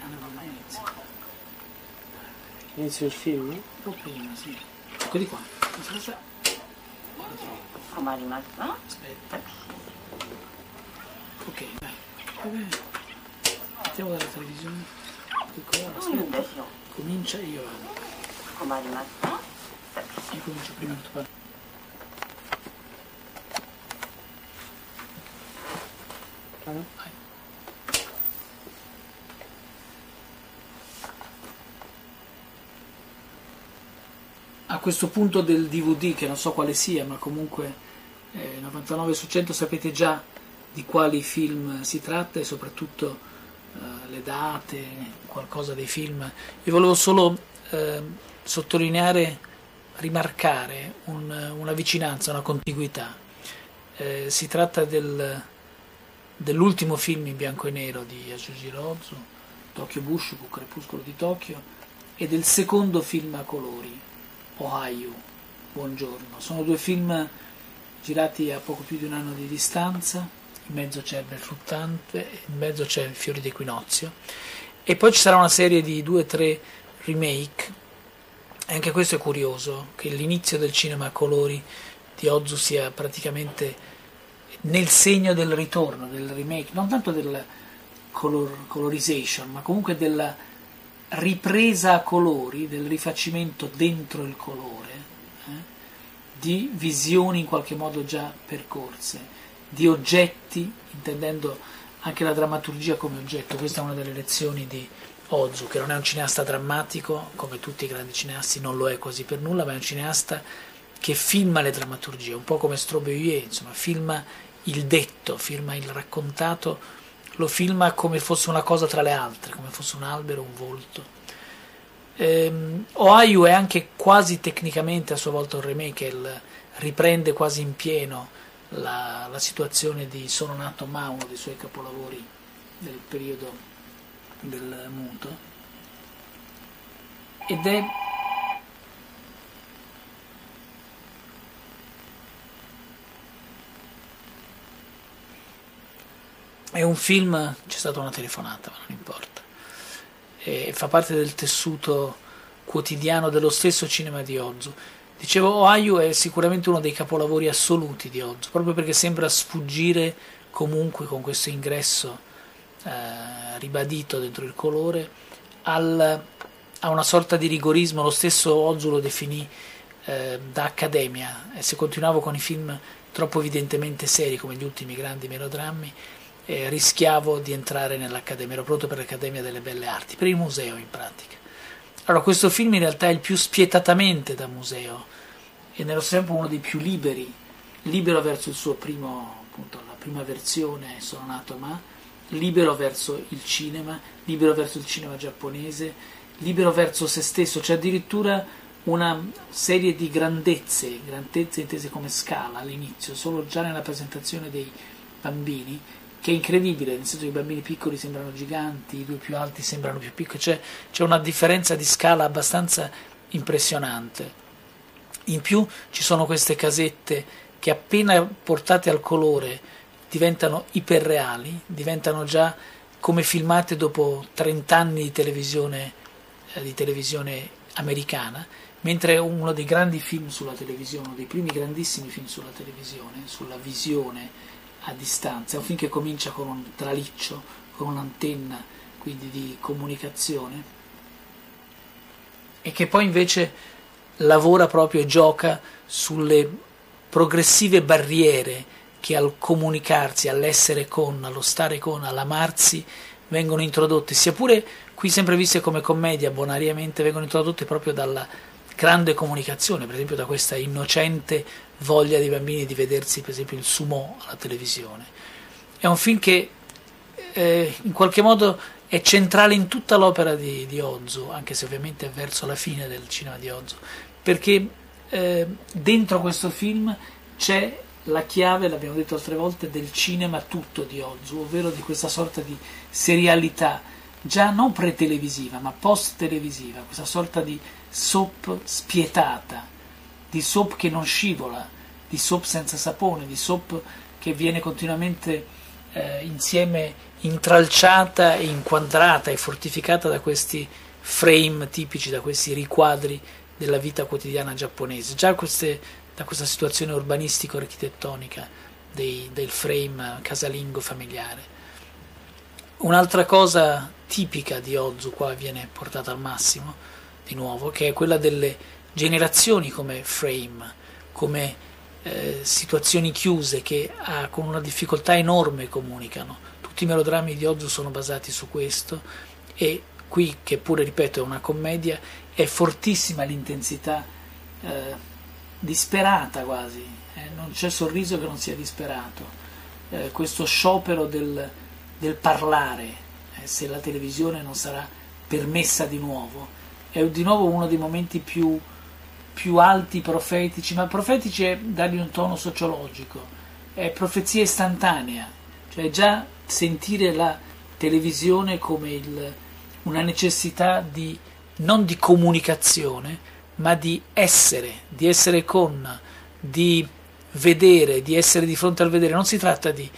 non è mai iniziato Inizio il film? Un po' prima, sì. Eccoli qua. Fuma rimasto? Aspetta. Ok, dai. Va bene. Mettiamo dalla televisione. Piccola, aspetta. Comincia e io vado. Fuma rimasto? Io comincio prima di tu. Ah. Vai. Questo punto del DVD, che non so quale sia, ma comunque eh, 99 su 100 sapete già di quali film si tratta e soprattutto eh, le date, qualcosa dei film. Io volevo solo eh, sottolineare, rimarcare un- una vicinanza, una contiguità. Eh, si tratta del, dell'ultimo film in bianco e nero di Yasujiro Ozu, Tokyo Bushiku, Crepuscolo di Tokyo, e del secondo film a colori, Ohio, Buongiorno. Sono due film girati a poco più di un anno di distanza, in mezzo c'è bel fruttante, in mezzo c'è il fiore d'equinozio, e poi ci sarà una serie di due o tre remake, e anche questo è curioso, che l'inizio del cinema a colori di Ozu sia praticamente nel segno del ritorno, del remake, non tanto del color, colorization, ma comunque della ripresa a colori, del rifacimento dentro il colore, eh, di visioni in qualche modo già percorse, di oggetti, intendendo anche la drammaturgia come oggetto. Questa è una delle lezioni di Ozu, che non è un cineasta drammatico, come tutti i grandi cineasti, non lo è quasi per nulla, ma è un cineasta che filma le drammaturgie, un po' come Strobeuier, insomma, filma il detto, filma il raccontato, lo filma come fosse una cosa tra le altre, come fosse un albero, un volto. Ehm, Ohio è anche quasi tecnicamente a sua volta un remake, il- riprende quasi in pieno la, la situazione di Sono nato ma, uno dei suoi capolavori del periodo del muto. Ed è È un film, c'è stata una telefonata, ma non importa. E fa parte del tessuto quotidiano dello stesso cinema di Ozu. Dicevo, Ohio è sicuramente uno dei capolavori assoluti di Ozu, proprio perché sembra sfuggire comunque con questo ingresso eh, ribadito dentro il colore al- a una sorta di rigorismo. Lo stesso Ozu lo definì eh, da accademia e se continuavo con i film troppo evidentemente seri come gli ultimi grandi melodrammi eh, rischiavo di entrare nell'accademia, ero pronto per l'Accademia delle Belle Arti, per il museo in pratica. Allora questo film in realtà è il più spietatamente da museo e nello stesso tempo uno dei più liberi, libero verso il suo primo, appunto la prima versione, sono nato ma, libero verso il cinema, libero verso il cinema giapponese, libero verso se stesso, c'è addirittura una serie di grandezze, grandezze intese come scala all'inizio, solo già nella presentazione dei bambini, che è incredibile, nel senso che i bambini piccoli sembrano giganti, i due più alti sembrano più piccoli, c'è, c'è una differenza di scala abbastanza impressionante. In più ci sono queste casette che appena portate al colore diventano iperreali, diventano già come filmate dopo 30 anni di televisione, eh, di televisione americana, mentre uno dei grandi film sulla televisione, uno dei primi grandissimi film sulla televisione, sulla visione a distanza, è un film che comincia con un traliccio, con un'antenna quindi di comunicazione e che poi invece lavora proprio e gioca sulle progressive barriere che al comunicarsi, all'essere con, allo stare con, all'amarsi vengono introdotte, sia pure qui sempre viste come commedia, bonariamente vengono introdotte proprio dalla grande comunicazione, per esempio da questa innocente voglia dei bambini di vedersi per esempio il sumo alla televisione. È un film che eh, in qualche modo è centrale in tutta l'opera di, di Ozu, anche se ovviamente è verso la fine del cinema di Ozu, perché eh, dentro questo film c'è la chiave, l'abbiamo detto altre volte, del cinema tutto di Ozu, ovvero di questa sorta di serialità, già non pre-televisiva, ma post-televisiva, questa sorta di soap spietata, di soap che non scivola, di soap senza sapone, di soap che viene continuamente eh, insieme intralciata e inquadrata e fortificata da questi frame tipici, da questi riquadri della vita quotidiana giapponese. Già queste, da questa situazione urbanistico-architettonica dei, del frame casalingo familiare. Un'altra cosa tipica di Ozu qua viene portata al massimo, di nuovo, che è quella delle generazioni come frame, come eh, situazioni chiuse che ah, con una difficoltà enorme comunicano. Tutti i melodrammi di Ozu sono basati su questo e qui, che pure ripeto è una commedia, è fortissima l'intensità eh, disperata quasi, eh, non c'è sorriso che non sia disperato, eh, questo sciopero del, del parlare, eh, se la televisione non sarà permessa di nuovo, è di nuovo uno dei momenti più, più alti profetici, ma profetici è dargli un tono sociologico, è profezia istantanea, cioè già sentire la televisione come il, una necessità di, non di comunicazione, ma di essere, di essere con, di vedere, di essere di fronte al vedere. Non si tratta di,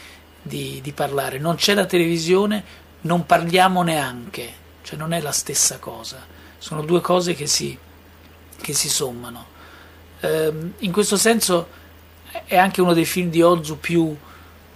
di, di parlare, non c'è la televisione, non parliamo neanche, cioè non è la stessa cosa, sono due cose che si, che si sommano. Ehm, in questo senso è anche uno dei film di Ozu più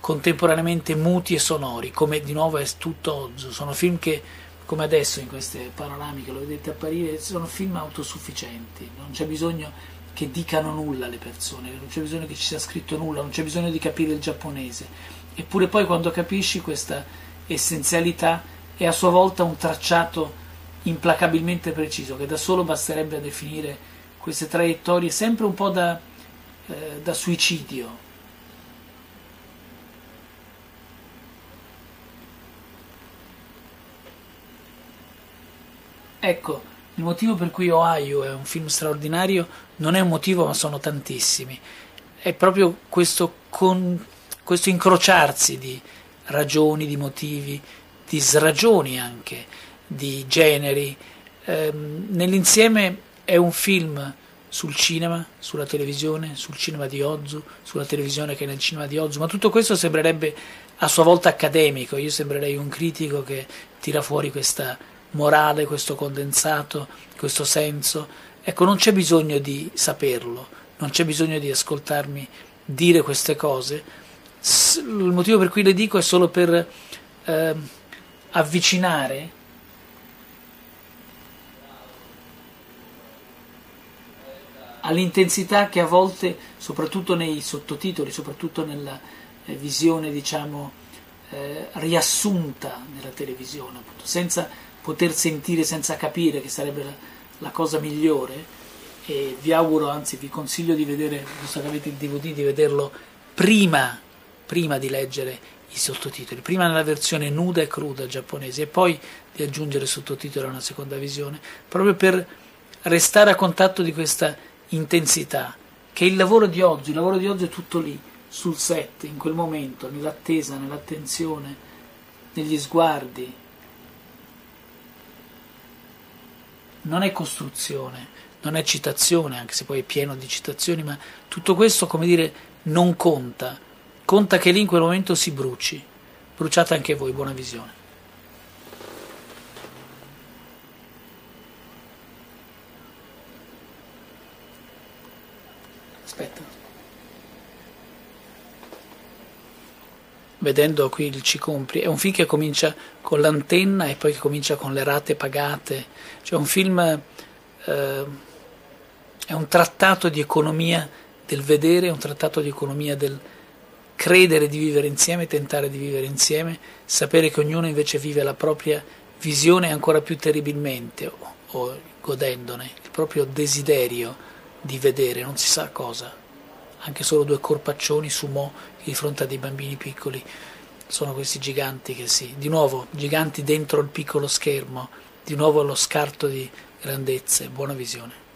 contemporaneamente muti e sonori, come di nuovo è tutto Ozu, sono film che come adesso in queste panoramiche lo vedete apparire, sono film autosufficienti, non c'è bisogno che dicano nulla alle persone, non c'è bisogno che ci sia scritto nulla, non c'è bisogno di capire il giapponese. Eppure poi quando capisci questa essenzialità è a sua volta un tracciato implacabilmente preciso, che da solo basterebbe a definire queste traiettorie sempre un po' da, eh, da suicidio, Ecco, il motivo per cui Ohio è un film straordinario non è un motivo, ma sono tantissimi. È proprio questo, con, questo incrociarsi di ragioni, di motivi, di sragioni anche, di generi. Ehm, nell'insieme è un film sul cinema, sulla televisione, sul cinema di Ozu, sulla televisione che è nel cinema di Ozu, ma tutto questo sembrerebbe a sua volta accademico, io sembrerei un critico che tira fuori questa morale, questo condensato, questo senso. Ecco, non c'è bisogno di saperlo, non c'è bisogno di ascoltarmi dire queste cose. Il motivo per cui le dico è solo per eh, avvicinare all'intensità che a volte, soprattutto nei sottotitoli, soprattutto nella eh, visione, diciamo, eh, riassunta nella televisione, appunto, senza poter sentire senza capire, che sarebbe la, la cosa migliore. E vi auguro, anzi vi consiglio di vedere, visto che avete il DVD, di vederlo prima, prima di leggere i sottotitoli, prima nella versione nuda e cruda giapponese e poi di aggiungere sottotitoli a una seconda visione, proprio per restare a contatto di questa intensità, che il lavoro di oggi, il lavoro di oggi è tutto lì, sul set, in quel momento, nell'attesa, nell'attenzione, negli sguardi, non è costruzione, non è citazione, anche se poi è pieno di citazioni, ma tutto questo, come dire, non conta. Conta che lì in quel momento si bruci. Bruciate anche voi, buona visione. Aspetta. Vedendo qui il Ci compri, è un film che comincia con l'antenna e poi che comincia con le rate pagate, cioè un film eh, è un trattato di economia del vedere, un trattato di economia del credere di vivere insieme, tentare di vivere insieme, sapere che ognuno invece vive la propria visione ancora più terribilmente o, o godendone, il proprio desiderio di vedere, non si sa cosa, anche solo due corpaccioni su Mo di fronte a dei bambini piccoli. Sono questi giganti che si, di nuovo, giganti dentro il piccolo schermo, di nuovo lo scarto di grandezze, buona visione.